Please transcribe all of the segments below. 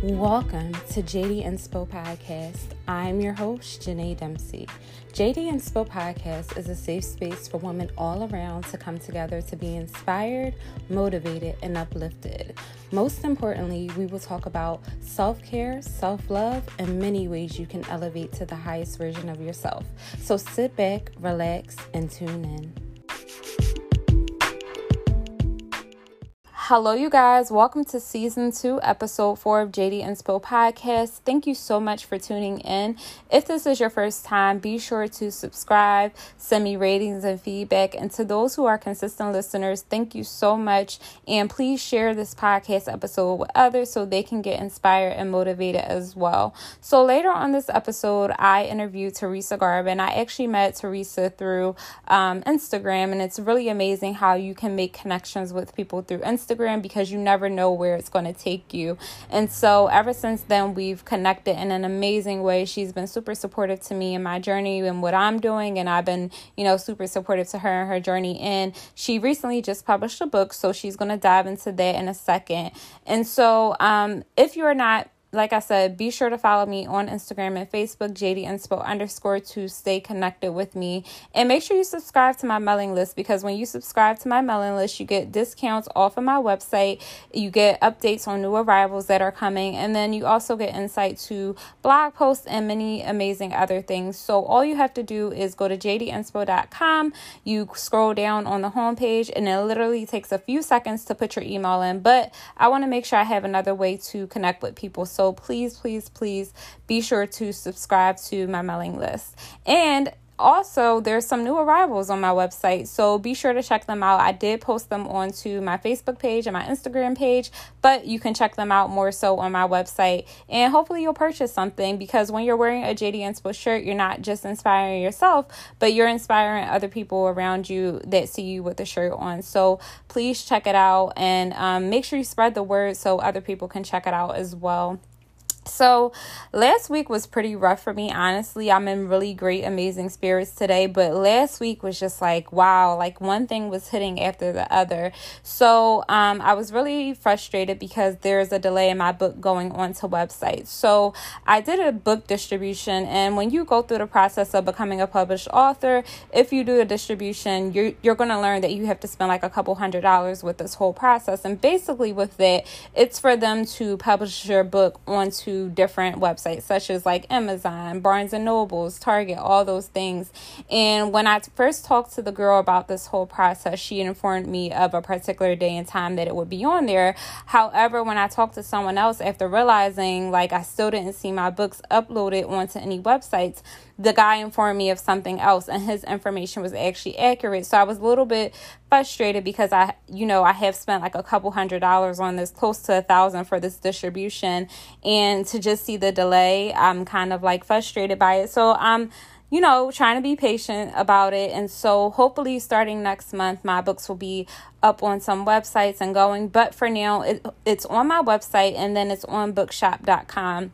Welcome to JD Inspo Podcast. I'm your host, Janae Dempsey. JD Inspo Podcast is a safe space for women all around to come together to be inspired, motivated, and uplifted. Most importantly, we will talk about self care, self love, and many ways you can elevate to the highest version of yourself. So sit back, relax, and tune in. Hello, you guys. Welcome to season two, episode four of JD Inspo Podcast. Thank you so much for tuning in. If this is your first time, be sure to subscribe, send me ratings and feedback. And to those who are consistent listeners, thank you so much. And please share this podcast episode with others so they can get inspired and motivated as well. So later on this episode, I interviewed Teresa Garvin. I actually met Teresa through um, Instagram, and it's really amazing how you can make connections with people through Instagram Instagram because you never know where it's going to take you. And so ever since then, we've connected in an amazing way. She's been super supportive to me in my journey and what I'm doing. And I've been, you know, super supportive to her and her journey. And she recently just published a book. So she's going to dive into that in a second. And so um, if you're not like I said, be sure to follow me on Instagram and Facebook, JD Inspo underscore to stay connected with me. And make sure you subscribe to my mailing list because when you subscribe to my mailing list, you get discounts off of my website. You get updates on new arrivals that are coming. And then you also get insight to blog posts and many amazing other things. So all you have to do is go to jdinspo.com. You scroll down on the homepage and it literally takes a few seconds to put your email in. But I want to make sure I have another way to connect with people. So please, please, please be sure to subscribe to my mailing list. And also there's some new arrivals on my website so be sure to check them out. I did post them onto my facebook page and my instagram page but you can check them out more so on my website. And hopefully you'll purchase something because when you're wearing a jd inspo shirt you're not just inspiring yourself but you're inspiring other people around you that see you with the shirt on. So please check it out and um, make sure you spread the word so other people can check it out as well so, last week was pretty rough for me, honestly. I'm in really great, amazing spirits today, but last week was just like, wow, like one thing was hitting after the other. So, um, I was really frustrated because there's a delay in my book going onto websites. So, I did a book distribution, and when you go through the process of becoming a published author, if you do a distribution, you're, you're going to learn that you have to spend like a couple hundred dollars with this whole process. And basically, with that, it's for them to publish your book onto different websites such as like Amazon, Barnes and Nobles, Target, all those things. And when I first talked to the girl about this whole process, she informed me of a particular day and time that it would be on there. However, when I talked to someone else after realizing like I still didn't see my books uploaded onto any websites, the guy informed me of something else and his information was actually accurate. So I was a little bit frustrated because I, you know, I have spent like a couple hundred dollars on this, close to a thousand for this distribution. And to just see the delay, I'm kind of like frustrated by it. So I'm, you know, trying to be patient about it. And so hopefully starting next month, my books will be up on some websites and going. But for now, it, it's on my website and then it's on bookshop.com.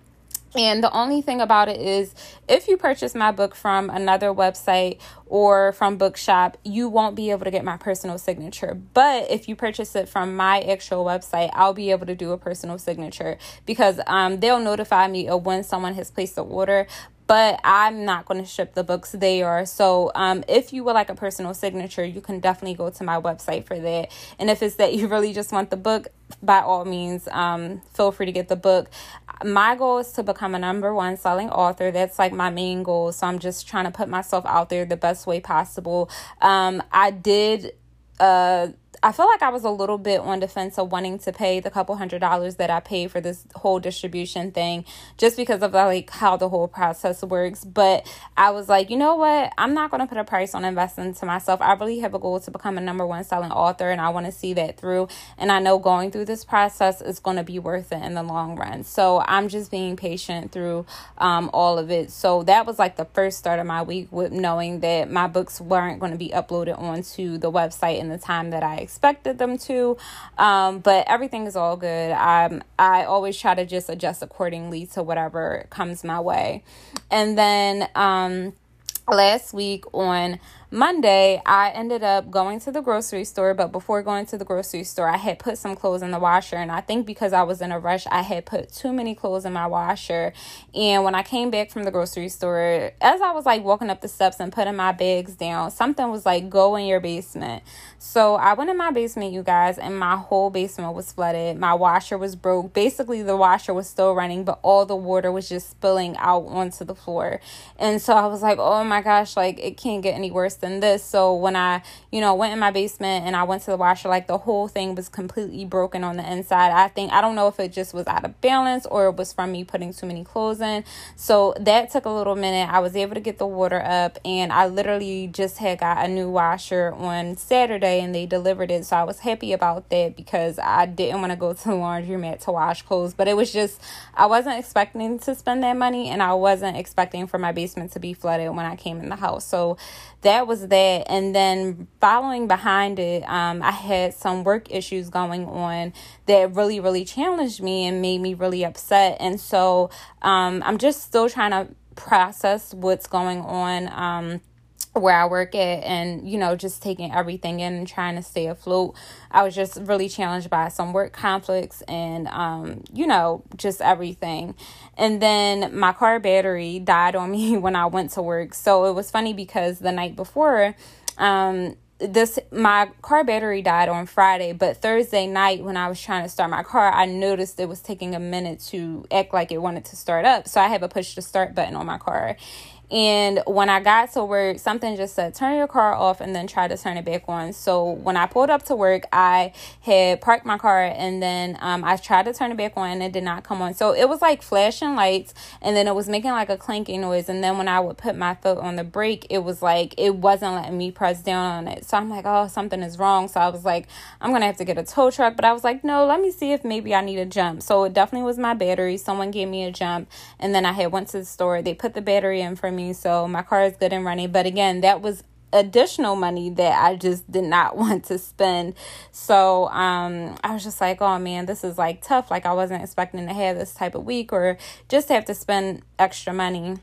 And the only thing about it is, if you purchase my book from another website or from Bookshop, you won't be able to get my personal signature. But if you purchase it from my actual website, I'll be able to do a personal signature because um, they'll notify me of when someone has placed the order but I'm not going to ship the books there. So, um, if you would like a personal signature, you can definitely go to my website for that. And if it's that you really just want the book, by all means, um, feel free to get the book. My goal is to become a number one selling author. That's like my main goal. So, I'm just trying to put myself out there the best way possible. Um, I did, uh, I feel like I was a little bit on defense of wanting to pay the couple hundred dollars that I paid for this whole distribution thing just because of like how the whole process works. But I was like, you know what? I'm not going to put a price on investing to myself. I really have a goal to become a number one selling author and I want to see that through. And I know going through this process is going to be worth it in the long run. So I'm just being patient through um, all of it. So that was like the first start of my week with knowing that my books weren't going to be uploaded onto the website in the time that I expected expected them to. Um, but everything is all good. I always try to just adjust accordingly to whatever comes my way. And then um, last week on Monday, I ended up going to the grocery store, but before going to the grocery store, I had put some clothes in the washer. And I think because I was in a rush, I had put too many clothes in my washer. And when I came back from the grocery store, as I was like walking up the steps and putting my bags down, something was like, go in your basement. So I went in my basement, you guys, and my whole basement was flooded. My washer was broke. Basically, the washer was still running, but all the water was just spilling out onto the floor. And so I was like, oh my gosh, like it can't get any worse this. So when I, you know, went in my basement and I went to the washer, like the whole thing was completely broken on the inside. I think, I don't know if it just was out of balance or it was from me putting too many clothes in. So that took a little minute. I was able to get the water up and I literally just had got a new washer on Saturday and they delivered it. So I was happy about that because I didn't want to go to the laundromat to wash clothes. But it was just, I wasn't expecting to spend that money and I wasn't expecting for my basement to be flooded when I came in the house. So that was that. And then following behind it, um, I had some work issues going on that really, really challenged me and made me really upset. And so um, I'm just still trying to process what's going on. Um, where I work at and you know just taking everything in and trying to stay afloat. I was just really challenged by some work conflicts and um you know just everything. And then my car battery died on me when I went to work. So it was funny because the night before um this my car battery died on Friday, but Thursday night when I was trying to start my car, I noticed it was taking a minute to act like it wanted to start up. So I had to push the start button on my car. And when I got to work, something just said, turn your car off and then try to turn it back on. So when I pulled up to work, I had parked my car and then um, I tried to turn it back on and it did not come on. So it was like flashing lights and then it was making like a clanking noise. And then when I would put my foot on the brake, it was like, it wasn't letting me press down on it. So I'm like, oh, something is wrong. So I was like, I'm going to have to get a tow truck. But I was like, no, let me see if maybe I need a jump. So it definitely was my battery. Someone gave me a jump and then I had went to the store. They put the battery in for me. So my car is good and running. But again, that was additional money that I just did not want to spend. So um I was just like, oh man, this is like tough. Like I wasn't expecting to have this type of week or just have to spend extra money.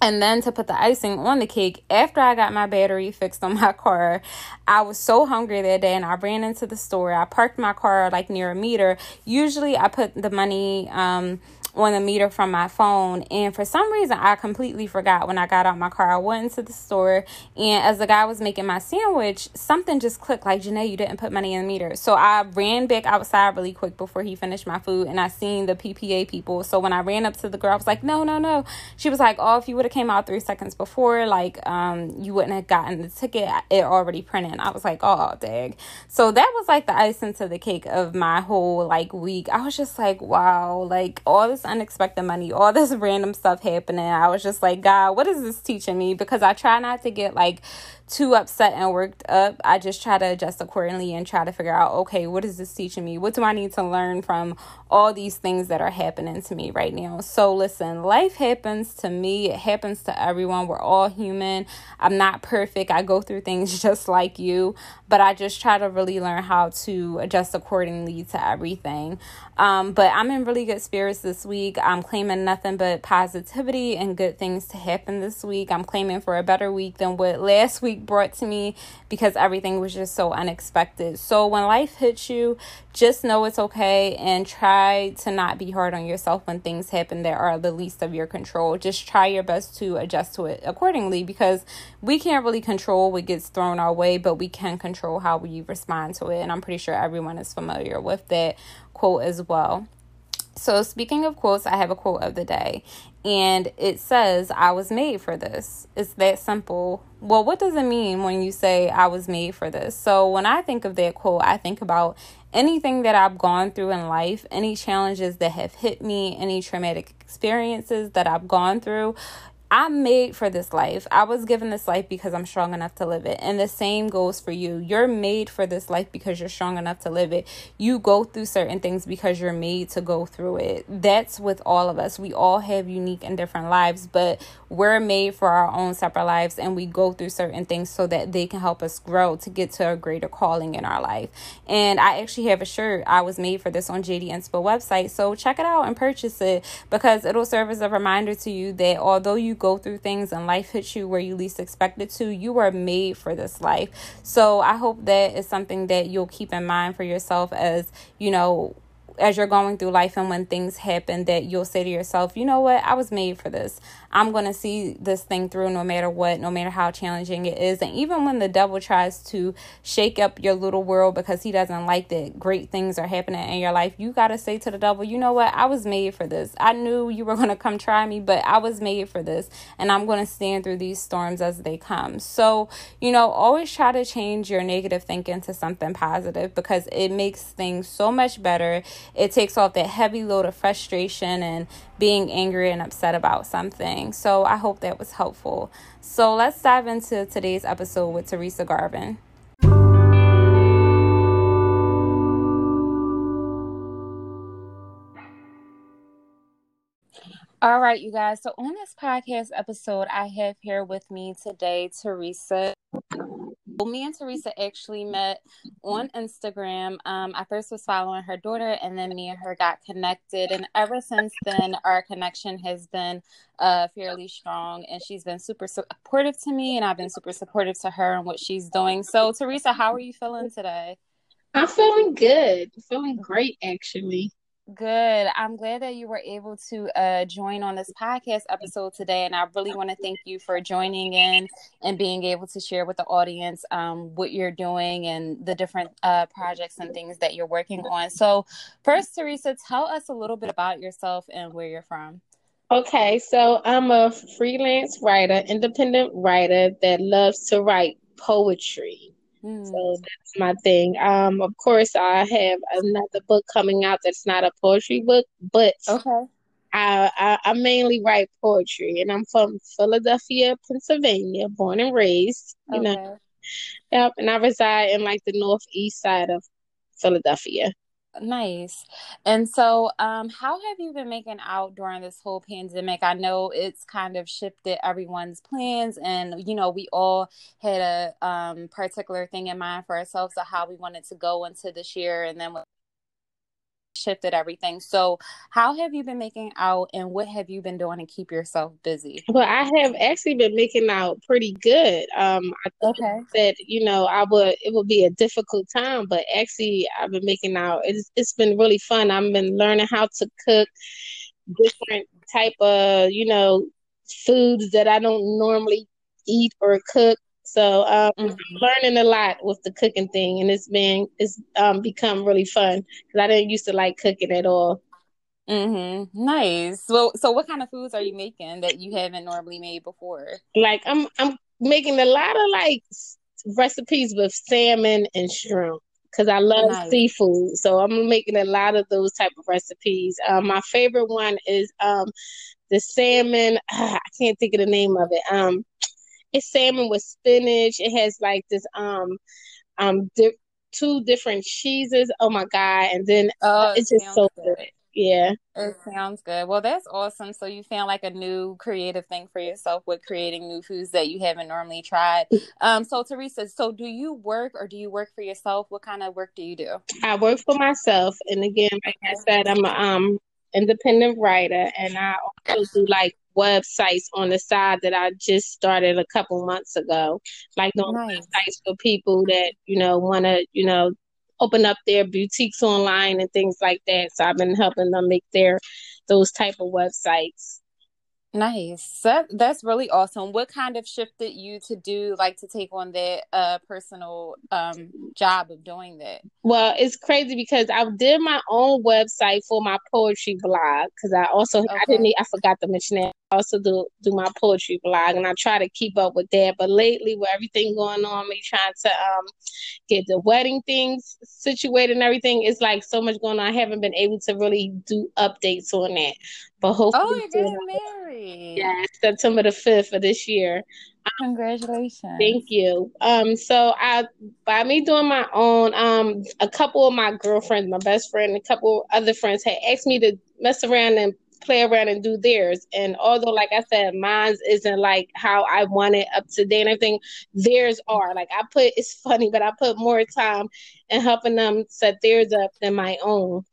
And then to put the icing on the cake, after I got my battery fixed on my car, I was so hungry that day and I ran into the store. I parked my car like near a meter. Usually I put the money um on the meter from my phone. And for some reason, I completely forgot when I got out my car. I went into the store, and as the guy was making my sandwich, something just clicked like, Janae, you didn't put money in the meter. So I ran back outside really quick before he finished my food, and I seen the PPA people. So when I ran up to the girl, I was like, no, no, no. She was like, oh, if you would have came out three seconds before, like, um, you wouldn't have gotten the ticket. It already printed. I was like, oh, dang. So that was like the icing to the cake of my whole like week. I was just like, wow, like all this unexpected money, all this random stuff happening. I was just like, God, what is this teaching me? Because I try not to get like too upset and worked up. I just try to adjust accordingly and try to figure out, okay, what is this teaching me? What do I need to learn from all these things that are happening to me right now? So, listen, life happens to me, it happens to everyone. We're all human. I'm not perfect. I go through things just like you, but I just try to really learn how to adjust accordingly to everything. Um, but I'm in really good spirits this week. I'm claiming nothing but positivity and good things to happen this week. I'm claiming for a better week than what last week brought to me because everything was just so unexpected. So when life hits you, just know it's okay and try to not be hard on yourself when things happen that are the least of your control. Just try your best to adjust to it accordingly because we can't really control what gets thrown our way, but we can control how we respond to it. And I'm pretty sure everyone is familiar with that quote as well. So, speaking of quotes, I have a quote of the day, and it says, I was made for this. It's that simple. Well, what does it mean when you say I was made for this? So, when I think of that quote, I think about anything that I've gone through in life, any challenges that have hit me, any traumatic experiences that I've gone through, I'm made for this life. I was given this life because I'm strong enough to live it. And the same goes for you. You're made for this life because you're strong enough to live it. You go through certain things because you're made to go through it. That's with all of us. We all have unique and different lives, but we're made for our own separate lives and we go through certain things so that they can help us grow to get to a greater calling in our life. And I actually have a shirt. I was made for this on JD Inspo website. So check it out and purchase it because it'll serve as a reminder to you that although you go through things and life hits you where you least expect it to, you are made for this life. So I hope that is something that you'll keep in mind for yourself as, you know, as you're going through life and when things happen that you'll say to yourself, you know what, I was made for this. I'm going to see this thing through no matter what, no matter how challenging it is. And even when the devil tries to shake up your little world because he doesn't like that great things are happening in your life, you got to say to the devil, you know what, I was made for this. I knew you were going to come try me, but I was made for this. And I'm going to stand through these storms as they come. So, you know, always try to change your negative thinking to something positive because it makes things so much better it takes off that heavy load of frustration and being angry and upset about something. So I hope that was helpful. So let's dive into today's episode with Teresa Garvin. All right, you guys. So, on this podcast episode, I have here with me today Teresa well, me and Teresa actually met on Instagram. Um, I first was following her daughter, and then me and her got connected. And ever since then, our connection has been uh, fairly strong. And she's been super supportive to me, and I've been super supportive to her and what she's doing. So, Teresa, how are you feeling today? I'm feeling good. Feeling great, actually. Good. I'm glad that you were able to uh, join on this podcast episode today. And I really want to thank you for joining in and being able to share with the audience um, what you're doing and the different uh, projects and things that you're working on. So, first, Teresa, tell us a little bit about yourself and where you're from. Okay. So, I'm a freelance writer, independent writer that loves to write poetry. Mm. So that's my thing. Um, of course, I have another book coming out that's not a poetry book, but okay. I, I, I mainly write poetry, and I'm from Philadelphia, Pennsylvania, born and raised. You okay. know, yep. And I reside in like the northeast side of Philadelphia. Nice. And so, um, how have you been making out during this whole pandemic? I know it's kind of shifted everyone's plans, and you know, we all had a um, particular thing in mind for ourselves of how we wanted to go into this year, and then shifted everything. So, how have you been making out and what have you been doing to keep yourself busy? Well, I have actually been making out pretty good. Um, I okay. that you know I would it would be a difficult time, but actually I've been making out. It's it's been really fun. I've been learning how to cook different type of you know foods that I don't normally eat or cook. So um, mm-hmm. I'm learning a lot with the cooking thing, and it's been it's um, become really fun because I didn't used to like cooking at all. Mm-hmm. Nice. Well, so what kind of foods are you making that you haven't normally made before? Like I'm I'm making a lot of like recipes with salmon and shrimp because I love nice. seafood. So I'm making a lot of those type of recipes. Um, my favorite one is um, the salmon. I can't think of the name of it. Um, it's salmon with spinach. It has like this um um di- two different cheeses. Oh my god! And then oh, it's just so good. good. Yeah. It sounds good. Well, that's awesome. So you found like a new creative thing for yourself with creating new foods that you haven't normally tried. Um, so Teresa, so do you work or do you work for yourself? What kind of work do you do? I work for myself, and again, like I said, I'm a um independent writer, and I also do like websites on the side that I just started a couple months ago, like those nice. websites for people that you know want to you know open up their boutiques online and things like that. So I've been helping them make their those type of websites. Nice. That that's really awesome. What kind of shifted you to do like to take on that uh personal um job of doing that? Well, it's crazy because I did my own website for my poetry blog because I also okay. I didn't I forgot to mention that also do do my poetry blog and I try to keep up with that. But lately with everything going on, me trying to um get the wedding things situated and everything, it's like so much going on. I haven't been able to really do updates on that. But hopefully Oh, you're getting married. Yeah, September the fifth of this year. Congratulations. Thank you. Um, so I by me doing my own, um, a couple of my girlfriends, my best friend, a couple other friends had asked me to mess around and play around and do theirs. And although, like I said, mine's isn't like how I want it up to date and everything, theirs are. Like I put, it's funny, but I put more time in helping them set theirs up than my own.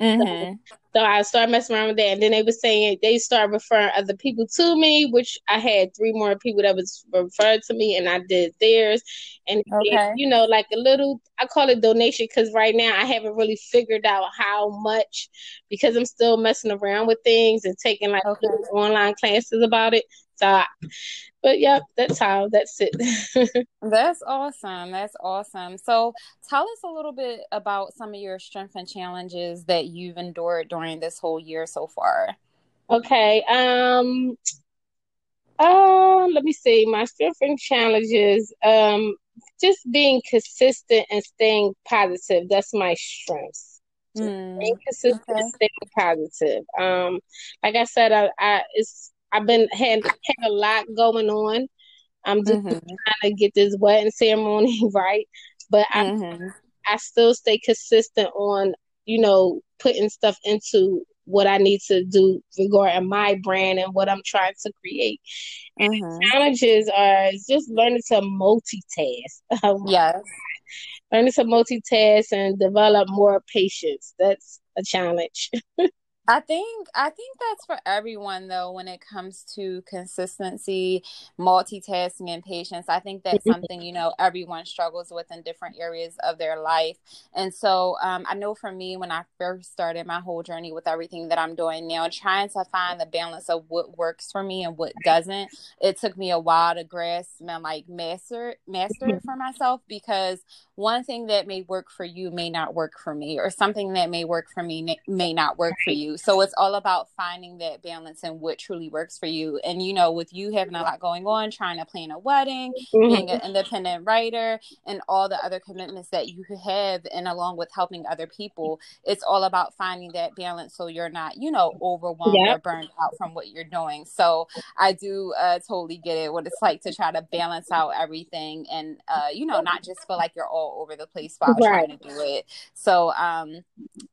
Mm-hmm. So So I started messing around with that, and then they were saying they started referring other people to me, which I had three more people that was referred to me, and I did theirs, and okay. you know, like a little, I call it donation because right now I haven't really figured out how much because I'm still messing around with things and taking like okay. online classes about it. But yep, that's how. That's it. that's awesome. That's awesome. So, tell us a little bit about some of your strengths and challenges that you've endured during this whole year so far. Okay. Um. Uh, let me see. My strength and challenges. Um, just being consistent and staying positive. That's my strengths. Mm, being consistent, okay. staying positive. Um, like I said, I, I it's I've been had had a lot going on. I'm just mm-hmm. trying to get this wedding ceremony right, but I mm-hmm. I still stay consistent on you know putting stuff into what I need to do regarding my brand and what I'm trying to create. Mm-hmm. Challenges are just learning to multitask. Oh yes. Learning to multitask and develop more patience. That's a challenge. I think I think that's for everyone though when it comes to consistency, multitasking and patience. I think that's mm-hmm. something, you know, everyone struggles with in different areas of their life. And so um, I know for me when I first started my whole journey with everything that I'm doing now, trying to find the balance of what works for me and what doesn't, it took me a while to grasp and like master master it for myself because one thing that may work for you may not work for me or something that may work for me may not work for you. So it's all about finding that balance and what truly works for you. And you know with you having a lot going on trying to plan a wedding mm-hmm. being an independent writer and all the other commitments that you have and along with helping other people it's all about finding that balance so you're not you know overwhelmed yep. or burned out from what you're doing. So i do uh, totally get it what it's like to try to balance out everything and uh, you know not just feel like you're all all over the place while right. trying to do it. So um,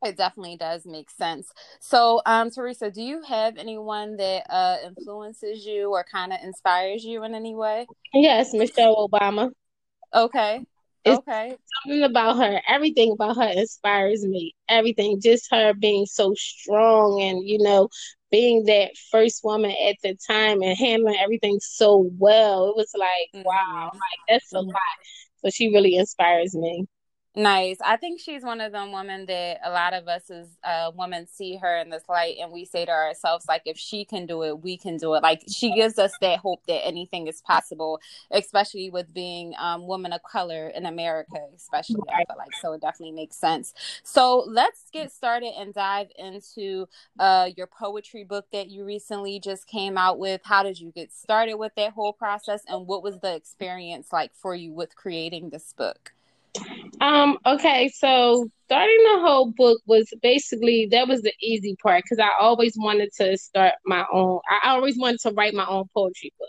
it definitely does make sense. So um, Teresa, do you have anyone that uh, influences you or kind of inspires you in any way? Yes, Michelle Obama. Okay. It's okay. Something about her, everything about her inspires me. Everything, just her being so strong and, you know, being that first woman at the time and handling everything so well. It was like, mm-hmm. wow, like that's a mm-hmm. lot. So she really inspires me. Nice. I think she's one of them women that a lot of us as uh, women see her in this light and we say to ourselves, like, if she can do it, we can do it. Like, she gives us that hope that anything is possible, especially with being um, women of color in America, especially. I feel like so it definitely makes sense. So let's get started and dive into uh, your poetry book that you recently just came out with. How did you get started with that whole process and what was the experience like for you with creating this book? Um, okay, so starting the whole book was basically that was the easy part because I always wanted to start my own. I always wanted to write my own poetry book,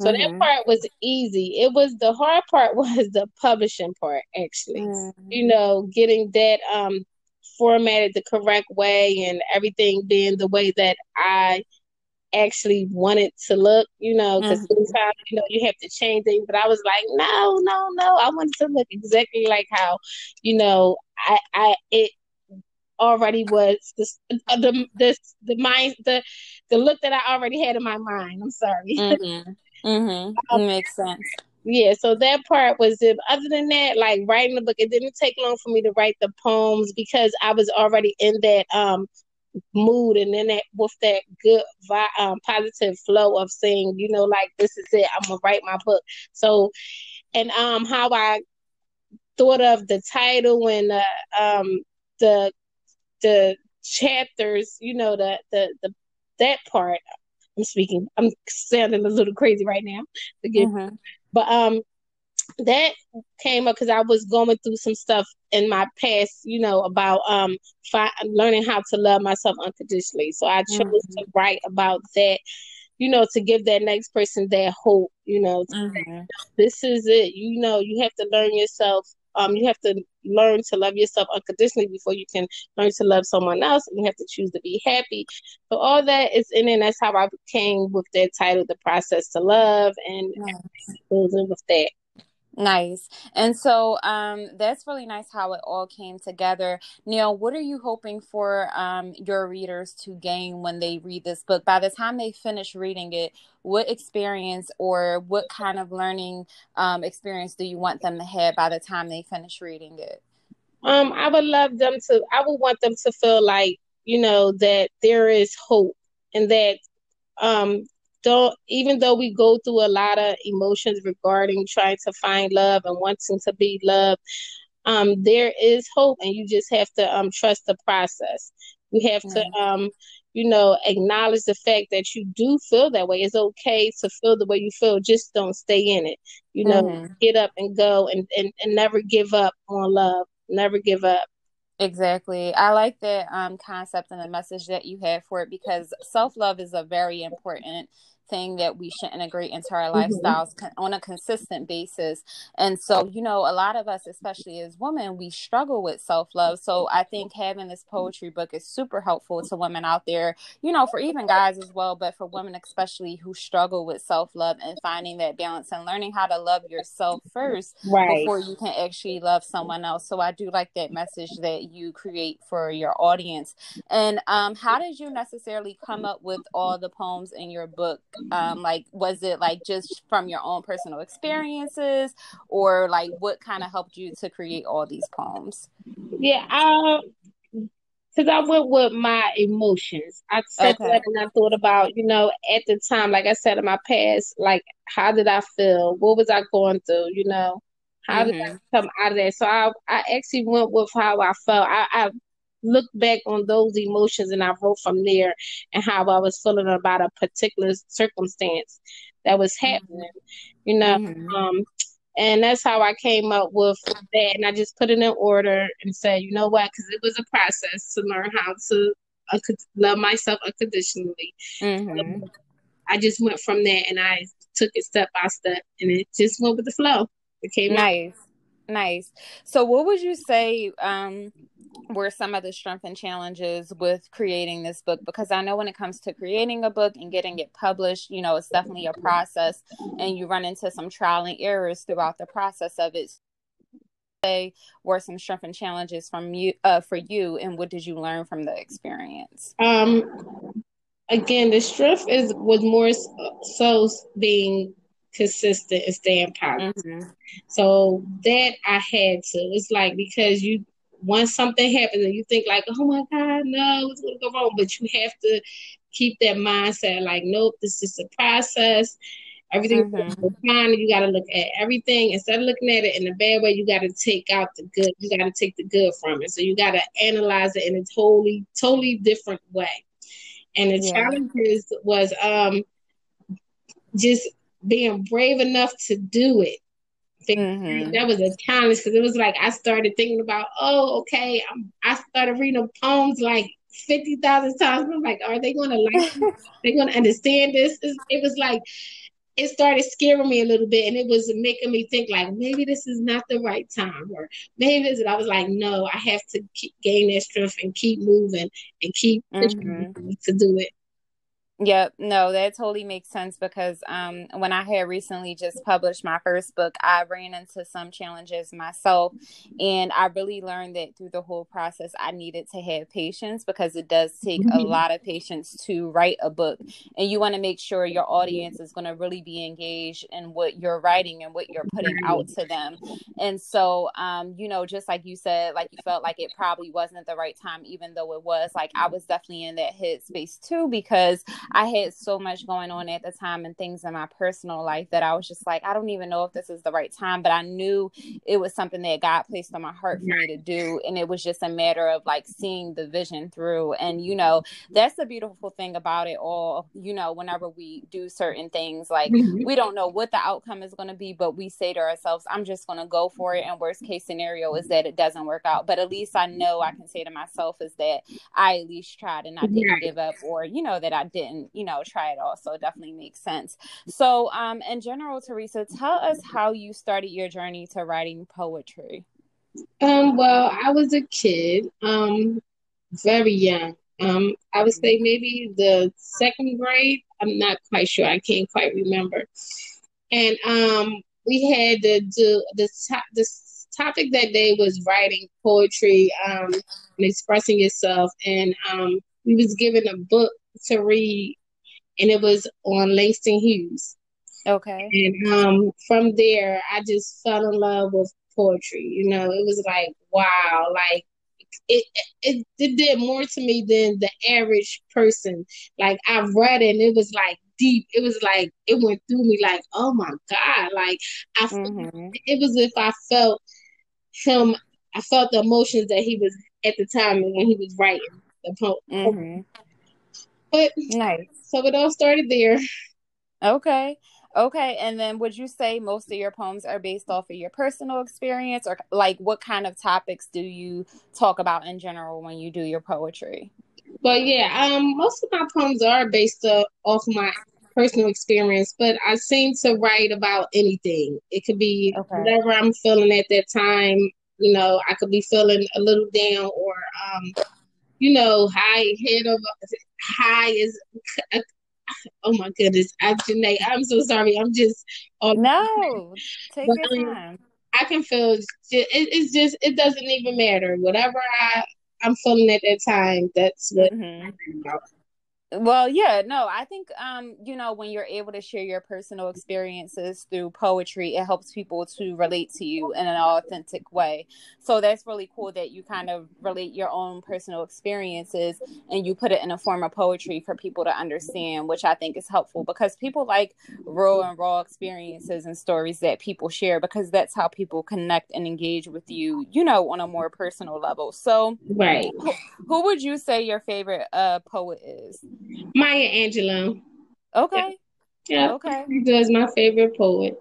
so mm-hmm. that part was easy. It was the hard part was the publishing part, actually. Mm-hmm. You know, getting that um formatted the correct way and everything being the way that I actually wanted to look, you know, because mm-hmm. sometimes you know you have to change things. But I was like, no, no, no. I wanted to look exactly like how, you know, I, I, it already was the the the the mind the the look that I already had in my mind. I'm sorry. Mm-hmm. Mm-hmm. um, makes sense. Yeah, so that part was it. Other than that, like writing the book, it didn't take long for me to write the poems because I was already in that um mood and then that with that good um, positive flow of saying you know like this is it i'm gonna write my book so and um how i thought of the title and uh, um the the chapters you know the the the that part i'm speaking i'm sounding a little crazy right now forgive mm-hmm. but um that came up because I was going through some stuff in my past, you know, about um fi- learning how to love myself unconditionally. So I chose mm-hmm. to write about that, you know, to give that next person that hope, you know, mm-hmm. this is it. You know, you have to learn yourself. Um, you have to learn to love yourself unconditionally before you can learn to love someone else. And you have to choose to be happy. So all that is in it. And that's how I came with that title, "The Process to Love," and goes in with that. Nice. And so um, that's really nice how it all came together. Neil, what are you hoping for um, your readers to gain when they read this book? By the time they finish reading it, what experience or what kind of learning um, experience do you want them to have by the time they finish reading it? Um, I would love them to, I would want them to feel like, you know, that there is hope and that um, don't even though we go through a lot of emotions regarding trying to find love and wanting to be loved um there is hope and you just have to um trust the process. You have mm-hmm. to um you know acknowledge the fact that you do feel that way. It's okay to feel the way you feel just don't stay in it. You know mm-hmm. get up and go and, and and never give up on love. Never give up Exactly. I like that um, concept and the message that you have for it because self love is a very important thing that we should integrate into our mm-hmm. lifestyles on a consistent basis. And so, you know, a lot of us, especially as women, we struggle with self love. So I think having this poetry book is super helpful to women out there, you know, for even guys as well, but for women especially who struggle with self love and finding that balance and learning how to love yourself first right. before you can actually love someone else. So I do like that message that you create for your audience. And um, how did you necessarily come up with all the poems in your book? Um like was it like just from your own personal experiences or like what kind of helped you to create all these poems yeah um because I went with my emotions. I said okay. that and I thought about, you know, at the time, like I said in my past, like how did I feel? What was I going through? You know, how mm-hmm. did I mm-hmm. come out of that? So I, I actually went with how I felt. I, I look back on those emotions and I wrote from there and how I was feeling about a particular circumstance that was mm-hmm. happening, you know. Mm-hmm. Um, and that's how I came up with that. And I just put it in order and said, you know what? Because it was a process to learn how to uh, love myself unconditionally. Mm-hmm. I just went from there and I took it step by step and it just went with the flow. It came nice. Out. Nice. So, what would you say um, were some of the strengths and challenges with creating this book? Because I know when it comes to creating a book and getting it published, you know, it's definitely a process, and you run into some trial and errors throughout the process of it. Say, were some strengths and challenges from you uh, for you, and what did you learn from the experience? Um, again, the strength is was more so being consistent and staying positive. Mm-hmm. So that I had to. It's like because you once something happens and you think like, oh my God, no, what's gonna go wrong? But you have to keep that mindset like, nope, this is a process. Everything's mm-hmm. fine. You got to look at everything instead of looking at it in a bad way. You got to take out the good. You got to take the good from it. So you got to analyze it in a totally, totally different way. And the yeah. challenges was um just being brave enough to do it. Mm-hmm. That was a challenge because it was like I started thinking about, oh, okay, I'm, i started reading poems like fifty thousand times. I'm like, are they going to like? they going to understand this? It was like it started scaring me a little bit, and it was making me think like maybe this is not the right time, or maybe this. I was like, no, I have to keep gain that strength and keep moving and keep mm-hmm. to do it. Yep, no, that totally makes sense because um, when I had recently just published my first book, I ran into some challenges myself, and I really learned that through the whole process, I needed to have patience because it does take a mm-hmm. lot of patience to write a book, and you want to make sure your audience is going to really be engaged in what you're writing and what you're putting out to them. And so, um, you know, just like you said, like you felt like it probably wasn't the right time, even though it was. Like I was definitely in that headspace too because I had so much going on at the time and things in my personal life that I was just like, I don't even know if this is the right time, but I knew it was something that God placed on my heart for me to do. And it was just a matter of like seeing the vision through. And, you know, that's the beautiful thing about it all. You know, whenever we do certain things, like mm-hmm. we don't know what the outcome is going to be, but we say to ourselves, I'm just going to go for it. And worst case scenario is that it doesn't work out. But at least I know I can say to myself is that I at least tried and I didn't give up or, you know, that I didn't you know try it all. So it definitely makes sense. So um in general teresa tell us how you started your journey to writing poetry. Um well i was a kid um very young. Um i would say maybe the second grade i'm not quite sure. I can't quite remember. And um we had to do the topic that day was writing poetry um, and expressing yourself, and um, we was given a book to read, and it was on Langston Hughes. Okay. And um, from there, I just fell in love with poetry. You know, it was like wow, like it, it it did more to me than the average person. Like I read it and it was like deep. It was like it went through me like, oh my God. Like I mm-hmm. it was if I felt him I felt the emotions that he was at the time when he was writing the poem. Mm-hmm. But nice. So it all started there. Okay. Okay, and then would you say most of your poems are based off of your personal experience, or like what kind of topics do you talk about in general when you do your poetry? Well, yeah, um, most of my poems are based uh, off my personal experience, but I seem to write about anything. It could be okay. whatever I'm feeling at that time. You know, I could be feeling a little down, or um, you know, high head over high is oh my goodness, I Janae, I'm so sorry. I'm just on no, take but, your um, time. I can feel it, it's just it doesn't even matter. Whatever I I'm feeling at that time, that's what mm-hmm. Well, yeah, no, I think um, you know, when you're able to share your personal experiences through poetry, it helps people to relate to you in an authentic way. So that's really cool that you kind of relate your own personal experiences and you put it in a form of poetry for people to understand, which I think is helpful because people like real and raw experiences and stories that people share because that's how people connect and engage with you, you know, on a more personal level. So, right. Who, who would you say your favorite uh poet is? Maya Angelou. Okay. Yeah. Okay. She my favorite poet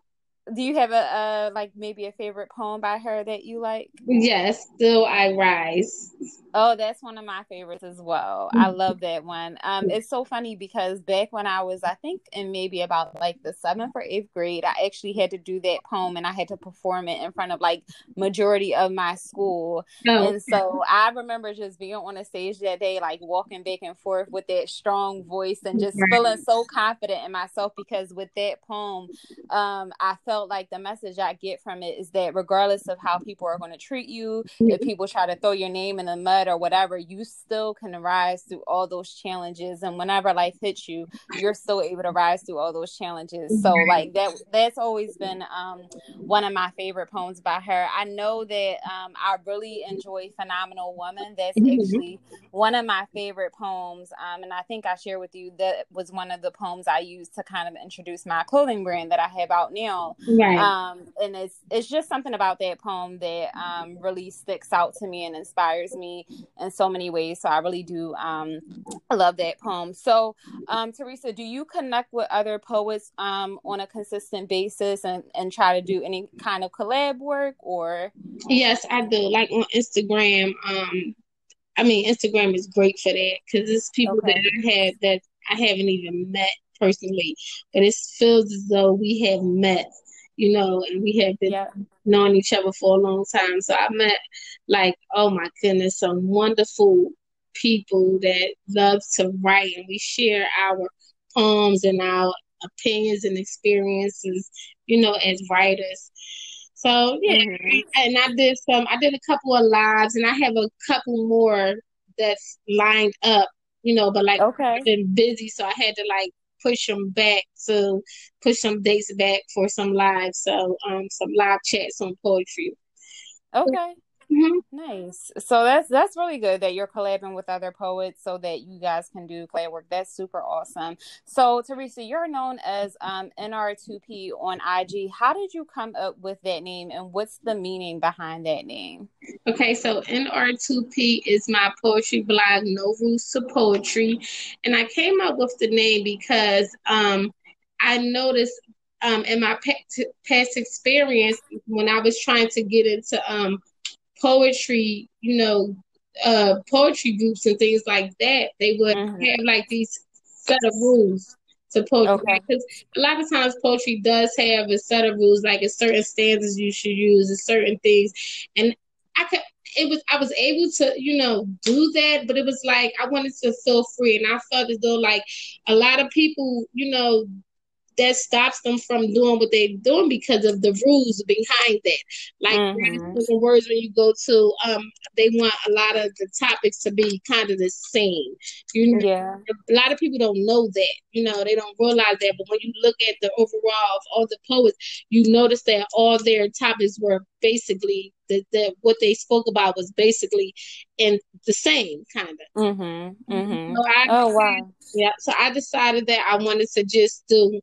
do you have a, a like maybe a favorite poem by her that you like? Yes, still I rise. Oh, that's one of my favorites as well. I love that one. Um, it's so funny because back when I was, I think, in maybe about like the seventh or eighth grade, I actually had to do that poem and I had to perform it in front of like majority of my school. Oh. And so I remember just being on a stage that day, like walking back and forth with that strong voice and just right. feeling so confident in myself because with that poem, um, I felt felt like the message I get from it is that regardless of how people are going to treat you, if people try to throw your name in the mud or whatever, you still can rise through all those challenges. And whenever life hits you, you're still able to rise through all those challenges. So like that that's always been um, one of my favorite poems by her. I know that um, I really enjoy Phenomenal Woman. That's mm-hmm. actually one of my favorite poems. Um, and I think I shared with you that was one of the poems I used to kind of introduce my clothing brand that I have out now. Right. Um, and it's it's just something about that poem that um, really sticks out to me and inspires me in so many ways. So I really do um, love that poem. So, um, Teresa, do you connect with other poets um, on a consistent basis and, and try to do any kind of collab work or? Yes, I do. Like on Instagram. Um, I mean, Instagram is great for that because it's people okay. that I have that I haven't even met personally, but it feels as though we have met you know, and we have been yep. knowing each other for a long time. So I met like, oh my goodness, some wonderful people that love to write and we share our poems and our opinions and experiences, you know, as writers. So yeah, mm-hmm. and I did some. I did a couple of lives, and I have a couple more that's lined up. You know, but like okay. I've been busy, so I had to like push them back to push some dates back for some live so um some live chats on poetry. Okay. Mm-hmm. Nice. So that's that's really good that you're collabing with other poets so that you guys can do play work. That's super awesome. So Teresa, you're known as um, NR2P on IG. How did you come up with that name, and what's the meaning behind that name? Okay, so NR2P is my poetry blog, No Rules to Poetry, and I came up with the name because um, I noticed um, in my past experience when I was trying to get into um, poetry, you know, uh, poetry groups and things like that, they would mm-hmm. have like these set of rules to poetry okay. because a lot of times poetry does have a set of rules, like a certain stanzas you should use, a certain things, and I could. It was I was able to you know do that, but it was like I wanted to feel free, and I felt as though like a lot of people you know that stops them from doing what they're doing because of the rules behind that. Like mm-hmm. words when you go to um they want a lot of the topics to be kind of the same. You know yeah. a lot of people don't know that. You know, they don't realize that. But when you look at the overall of all the poets, you notice that all their topics were basically that the, what they spoke about was basically in the same kind of. Mm-hmm, mm-hmm. So I, oh wow! Yeah, so I decided that I wanted to just do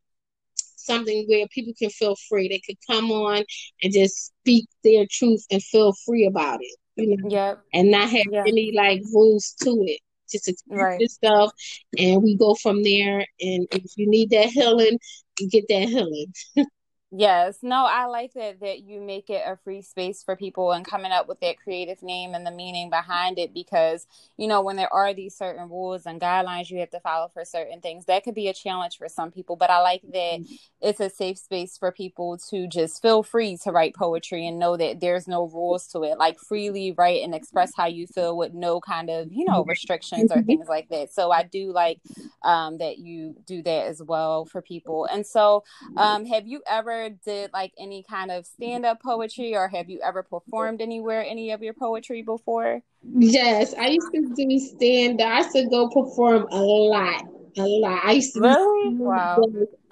something where people can feel free. They could come on and just speak their truth and feel free about it. You know, yep. and not have yep. any like rules to it. Just express right. yourself, and we go from there. And if you need that healing, you get that healing. Yes, no, I like that that you make it a free space for people and coming up with that creative name and the meaning behind it because you know when there are these certain rules and guidelines you have to follow for certain things that could be a challenge for some people but I like that mm-hmm. it's a safe space for people to just feel free to write poetry and know that there's no rules to it like freely write and express how you feel with no kind of you know restrictions or things like that. So I do like um, that you do that as well for people. And so um, have you ever did like any kind of stand up poetry or have you ever performed anywhere any of your poetry before? Yes, I used to do stand up. I used to go perform a lot, a lot. I used to really? wow.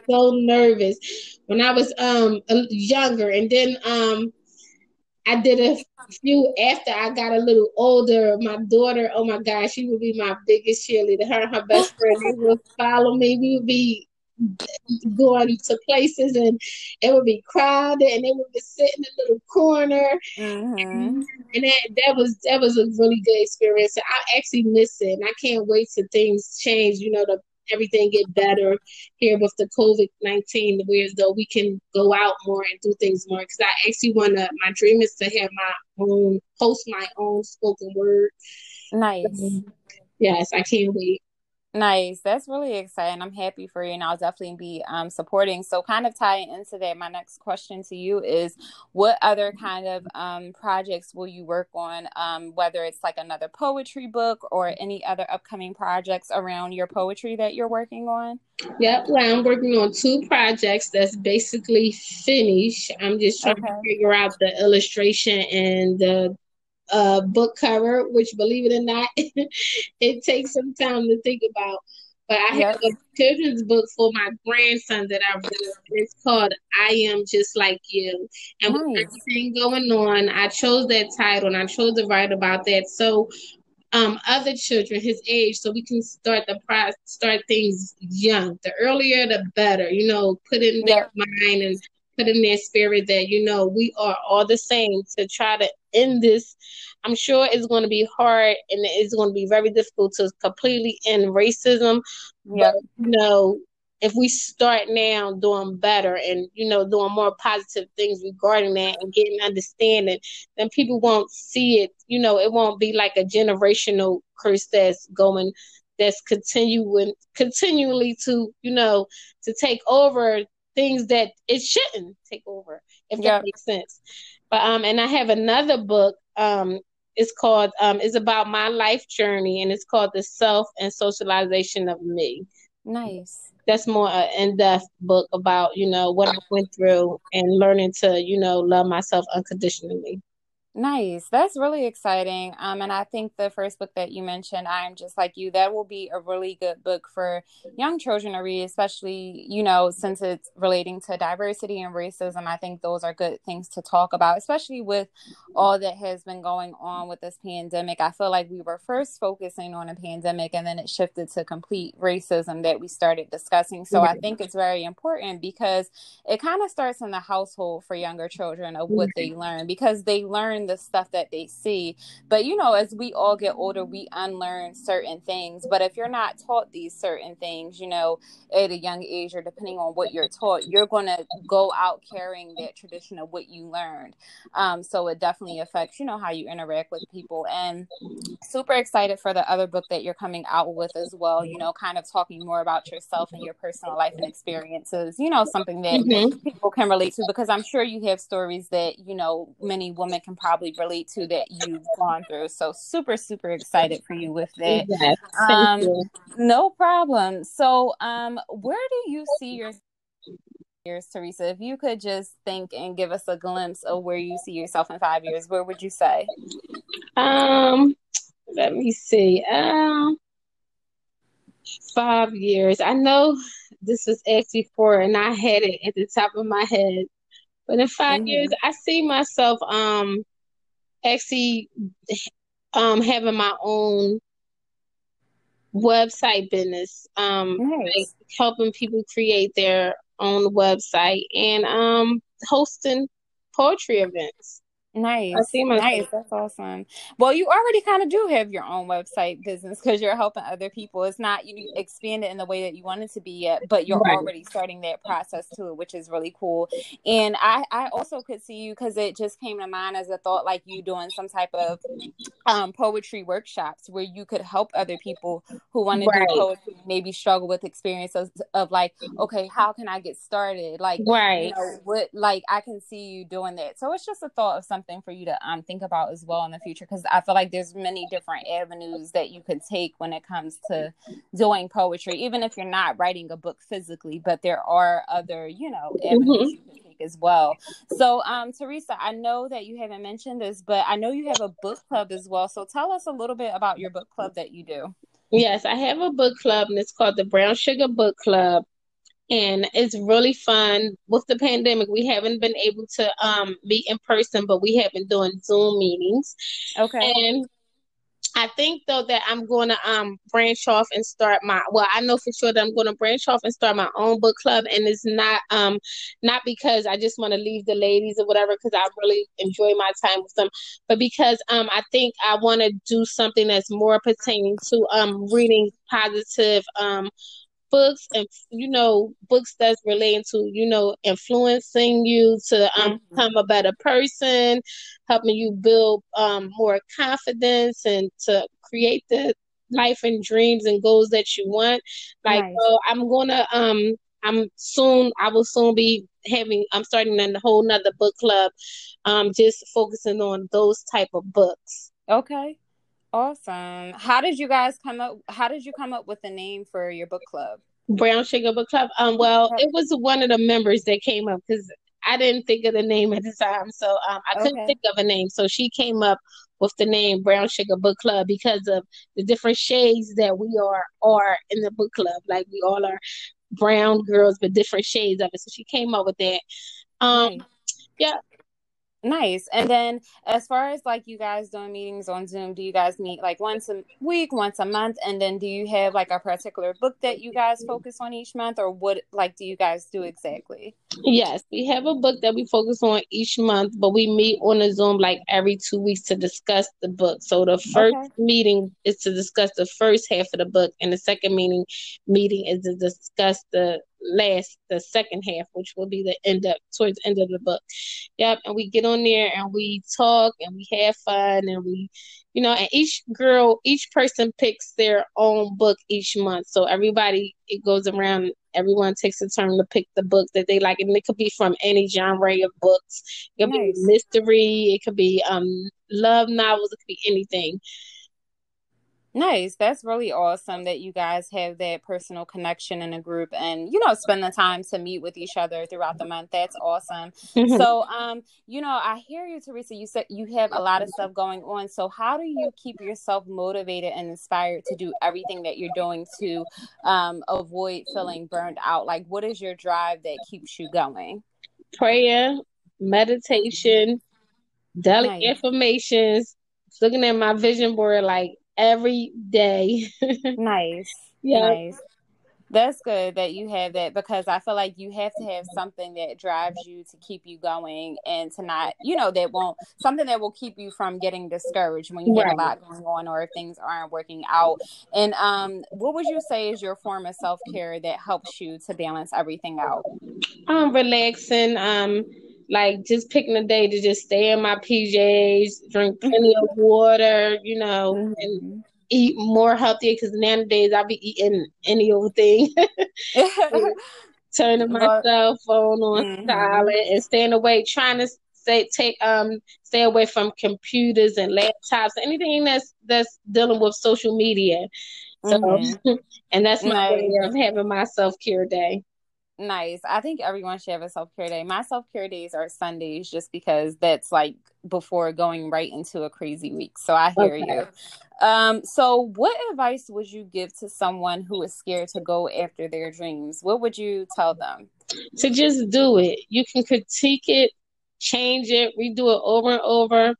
so nervous when I was um younger, and then um I did a few after I got a little older. My daughter, oh my gosh, she would be my biggest cheerleader. Her and her best friend would follow me. We would be going to places and it would be crowded and they would be sitting in a little corner. Mm-hmm. and that, that was that was a really good experience. I actually miss it. And i can't wait till things change you know to everything get better here with the covid-19 where though we can go out more and do things more. Because i actually want to my dream is to have my own post my own spoken word. Nice. Um, yes i can't wait Nice. That's really exciting. I'm happy for you, and I'll definitely be um, supporting. So, kind of tying into that, my next question to you is what other kind of um, projects will you work on, um, whether it's like another poetry book or any other upcoming projects around your poetry that you're working on? Yep. Well, I'm working on two projects that's basically finished. I'm just trying okay. to figure out the illustration and the uh, book cover, which believe it or not, it takes some time to think about. But I have a children's book for my grandson that I wrote. It's called I Am Just Like You. And nice. with everything going on, I chose that title and I chose to write about that. So um, other children his age, so we can start the process, start things young. The earlier, the better. You know, put in their mind and put in their spirit that you know we are all the same to try to end this i'm sure it's going to be hard and it's going to be very difficult to completely end racism yeah you know if we start now doing better and you know doing more positive things regarding that and getting understanding then people won't see it you know it won't be like a generational curse that's going that's continuing continually to you know to take over things that it shouldn't take over, if yep. that makes sense. But um, and I have another book. Um, it's called um, it's about my life journey, and it's called the self and socialization of me. Nice. That's more an in-depth book about you know what I went through and learning to you know love myself unconditionally. Nice. That's really exciting. Um, and I think the first book that you mentioned, I am just like you, that will be a really good book for young children to read, especially, you know, since it's relating to diversity and racism. I think those are good things to talk about, especially with all that has been going on with this pandemic. I feel like we were first focusing on a pandemic and then it shifted to complete racism that we started discussing. So I think it's very important because it kind of starts in the household for younger children of what they learn because they learn the stuff that they see. But you know, as we all get older, we unlearn certain things. But if you're not taught these certain things, you know, at a young age or depending on what you're taught, you're going to go out carrying that tradition of what you learned. Um, so it definitely affects, you know, how you interact with people. And super excited for the other book that you're coming out with as well, you know, kind of talking more about yourself and your personal life and experiences, you know, something that mm-hmm. people can relate to because I'm sure you have stories that, you know, many women can probably probably relate to that you've gone through. So super, super excited for you with that. Yes, um, you. No problem. So um, where do you see your years, Teresa, if you could just think and give us a glimpse of where you see yourself in five years, where would you say? Um, let me see. Um, five years. I know this was asked before, and I had it at the top of my head. But in 5 mm-hmm. years, I see myself um actually um having my own website business, um, nice. like helping people create their own website and um hosting poetry events. Nice. Nice. That's awesome. Well, you already kind of do have your own website business because you're helping other people. It's not you expand it in the way that you want it to be yet, but you're right. already starting that process too, which is really cool. And I, I also could see you because it just came to mind as a thought, like you doing some type of um, poetry workshops where you could help other people who want right. to do poetry, maybe struggle with experiences of, of, like, okay, how can I get started? Like, right. You know, what, like I can see you doing that. So it's just a thought of something something for you to um, think about as well in the future because I feel like there's many different avenues that you could take when it comes to doing poetry, even if you're not writing a book physically, but there are other, you know, avenues mm-hmm. you can take as well. So, um, Teresa, I know that you haven't mentioned this, but I know you have a book club as well. So tell us a little bit about your book club that you do. Yes, I have a book club and it's called the Brown Sugar Book Club and it's really fun. With the pandemic, we haven't been able to um, meet in person, but we have been doing Zoom meetings. Okay. And I think though that I'm going to um branch off and start my well I know for sure that I'm going to branch off and start my own book club and it's not um not because I just want to leave the ladies or whatever because I really enjoy my time with them but because um I think I want to do something that's more pertaining to um reading positive um books and you know books that's relating to you know influencing you to um, mm-hmm. become a better person helping you build um, more confidence and to create the life and dreams and goals that you want like nice. so i'm gonna um i'm soon i will soon be having i'm starting a whole nother book club um just focusing on those type of books okay Awesome. How did you guys come up how did you come up with the name for your book club? Brown Sugar Book Club. Um well, it was one of the members that came up cuz I didn't think of the name at the time. So um I couldn't okay. think of a name. So she came up with the name Brown Sugar Book Club because of the different shades that we are are in the book club. Like we all are brown girls but different shades of it. So she came up with that. Um nice. yeah, Nice. And then as far as like you guys doing meetings on Zoom, do you guys meet like once a week, once a month? And then do you have like a particular book that you guys focus on each month or what like do you guys do exactly? Yes, we have a book that we focus on each month, but we meet on a Zoom like every two weeks to discuss the book. So the first okay. meeting is to discuss the first half of the book and the second meeting meeting is to discuss the last the second half, which will be the end up towards the end of the book. Yep, and we get on there and we talk and we have fun and we you know, and each girl, each person picks their own book each month. So everybody it goes around everyone takes a turn to pick the book that they like and it could be from any genre of books. It could nice. be mystery, it could be um love novels, it could be anything. Nice. That's really awesome that you guys have that personal connection in a group and you know spend the time to meet with each other throughout the month. That's awesome. Mm-hmm. So um you know, I hear you Teresa, you said you have a lot of stuff going on. So how do you keep yourself motivated and inspired to do everything that you're doing to um avoid feeling burned out? Like what is your drive that keeps you going? Prayer, meditation, daily nice. affirmations, looking at my vision board like every day. nice. Yeah. Nice. That's good that you have that because I feel like you have to have something that drives you to keep you going and to not, you know, that won't something that will keep you from getting discouraged when you right. have a lot going on or if things aren't working out. And um, what would you say is your form of self care that helps you to balance everything out? Um, relaxing. Um, like just picking a day to just stay in my PJs, drink plenty of water, you know, mm-hmm. and eat more healthy because nowadays I'll be eating any old thing. Turning my cell phone on mm-hmm. silent and staying away, trying to stay take um stay away from computers and laptops, anything that's that's dealing with social media. So, mm-hmm. and that's my nice. way of having my self care day. Nice. I think everyone should have a self care day. My self care days are Sundays just because that's like before going right into a crazy week. So I hear okay. you. Um, so what advice would you give to someone who is scared to go after their dreams? What would you tell them? To just do it. You can critique it, change it, redo it over and over.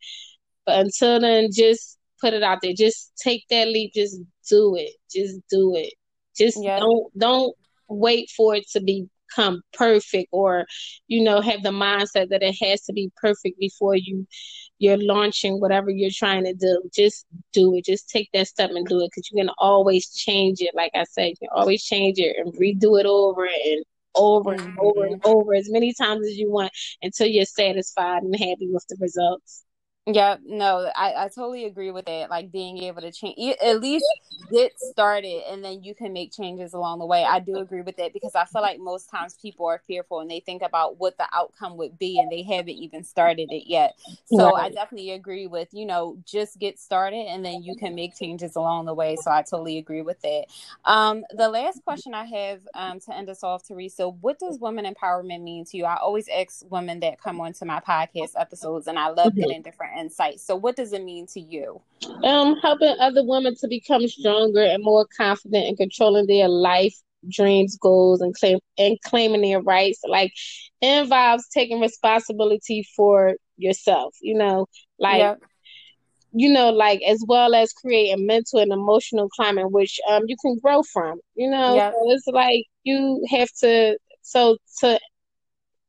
But until then, just put it out there. Just take that leap. Just do it. Just do it. Just yeah. don't don't wait for it to become perfect or you know have the mindset that it has to be perfect before you you're launching whatever you're trying to do. Just do it. Just take that step and do it because you can always change it. Like i said you can always change it and redo it over and over mm-hmm. and over and over as many times as you want until you're satisfied and happy with the results yeah, no, I, I totally agree with it. Like being able to change, at least get started, and then you can make changes along the way. I do agree with it because I feel like most times people are fearful and they think about what the outcome would be, and they haven't even started it yet. So right. I definitely agree with you know just get started, and then you can make changes along the way. So I totally agree with it. Um, the last question I have um, to end us off, Teresa, what does women empowerment mean to you? I always ask women that come onto my podcast episodes, and I love mm-hmm. getting different insight. So, what does it mean to you? Um, helping other women to become stronger and more confident in controlling their life, dreams, goals, and claim and claiming their rights. Like, involves taking responsibility for yourself. You know, like. Yep. You know, like as well as create a mental and emotional climate which um you can grow from. You know, yep. so it's like you have to so to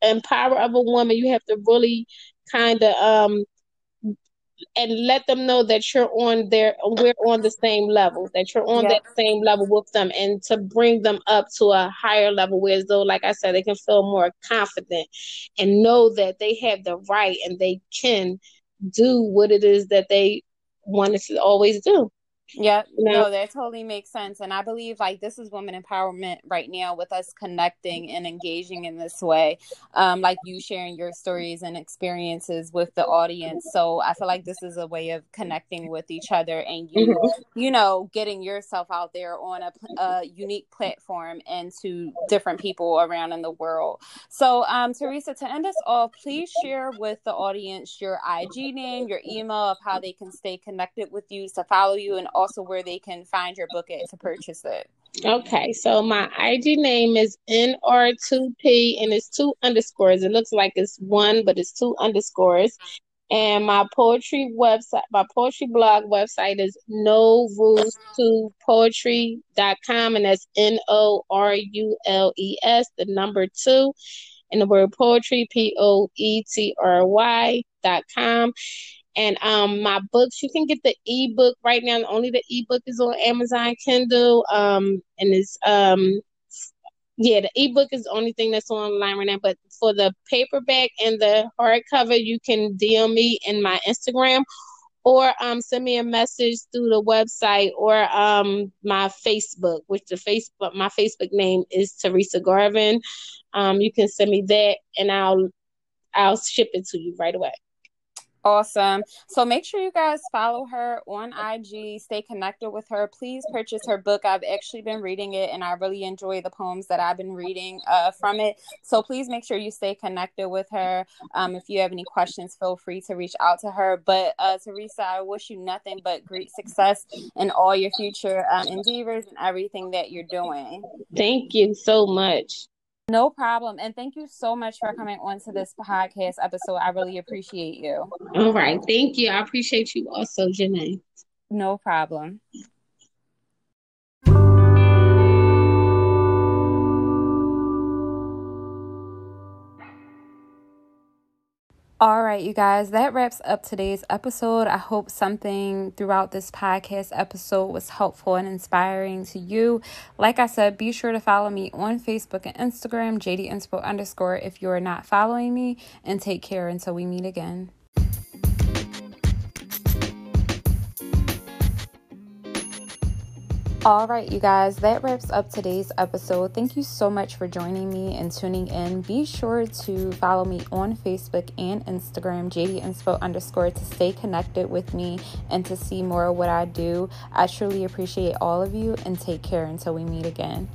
empower other woman, you have to really kind of um and let them know that you're on their we're on the same level that you're on that same level with them and to bring them up to a higher level where as though like i said they can feel more confident and know that they have the right and they can do what it is that they wanted to always do yeah, no, that totally makes sense. And I believe like this is women empowerment right now with us connecting and engaging in this way. Um, like you sharing your stories and experiences with the audience. So I feel like this is a way of connecting with each other and you, mm-hmm. you know, getting yourself out there on a, a, unique platform and to different people around in the world. So, um, Teresa, to end us off, please share with the audience your IG name, your email of how they can stay connected with you to follow you and also where they can find your book at to purchase it. Okay, so my IG name is NR2P and it's two underscores. It looks like it's one, but it's two underscores. And my poetry website, my poetry blog website is no rules to poetry.com, and that's N O R U L E S, the number two, and the word poetry, P O E T R Y dot com. And um, my books, you can get the ebook right now. Only the ebook is on Amazon Kindle. Um, and it's um, yeah, the ebook is the only thing that's online right now. But for the paperback and the hardcover, you can DM me in my Instagram or um, send me a message through the website or um, my Facebook, which the Facebook my Facebook name is Teresa Garvin. Um, you can send me that, and I'll I'll ship it to you right away. Awesome. So make sure you guys follow her on IG, stay connected with her. Please purchase her book. I've actually been reading it and I really enjoy the poems that I've been reading uh, from it. So please make sure you stay connected with her. Um, if you have any questions, feel free to reach out to her. But uh, Teresa, I wish you nothing but great success in all your future um, endeavors and everything that you're doing. Thank you so much. No problem. And thank you so much for coming on to this podcast episode. I really appreciate you. All right. Thank you. I appreciate you also, Janae. No problem. All right, you guys, that wraps up today's episode. I hope something throughout this podcast episode was helpful and inspiring to you. Like I said, be sure to follow me on Facebook and Instagram, JD Inspo underscore, if you are not following me, and take care until we meet again. All right, you guys, that wraps up today's episode. Thank you so much for joining me and tuning in. Be sure to follow me on Facebook and Instagram, JD Inspo underscore, to stay connected with me and to see more of what I do. I truly appreciate all of you and take care until we meet again.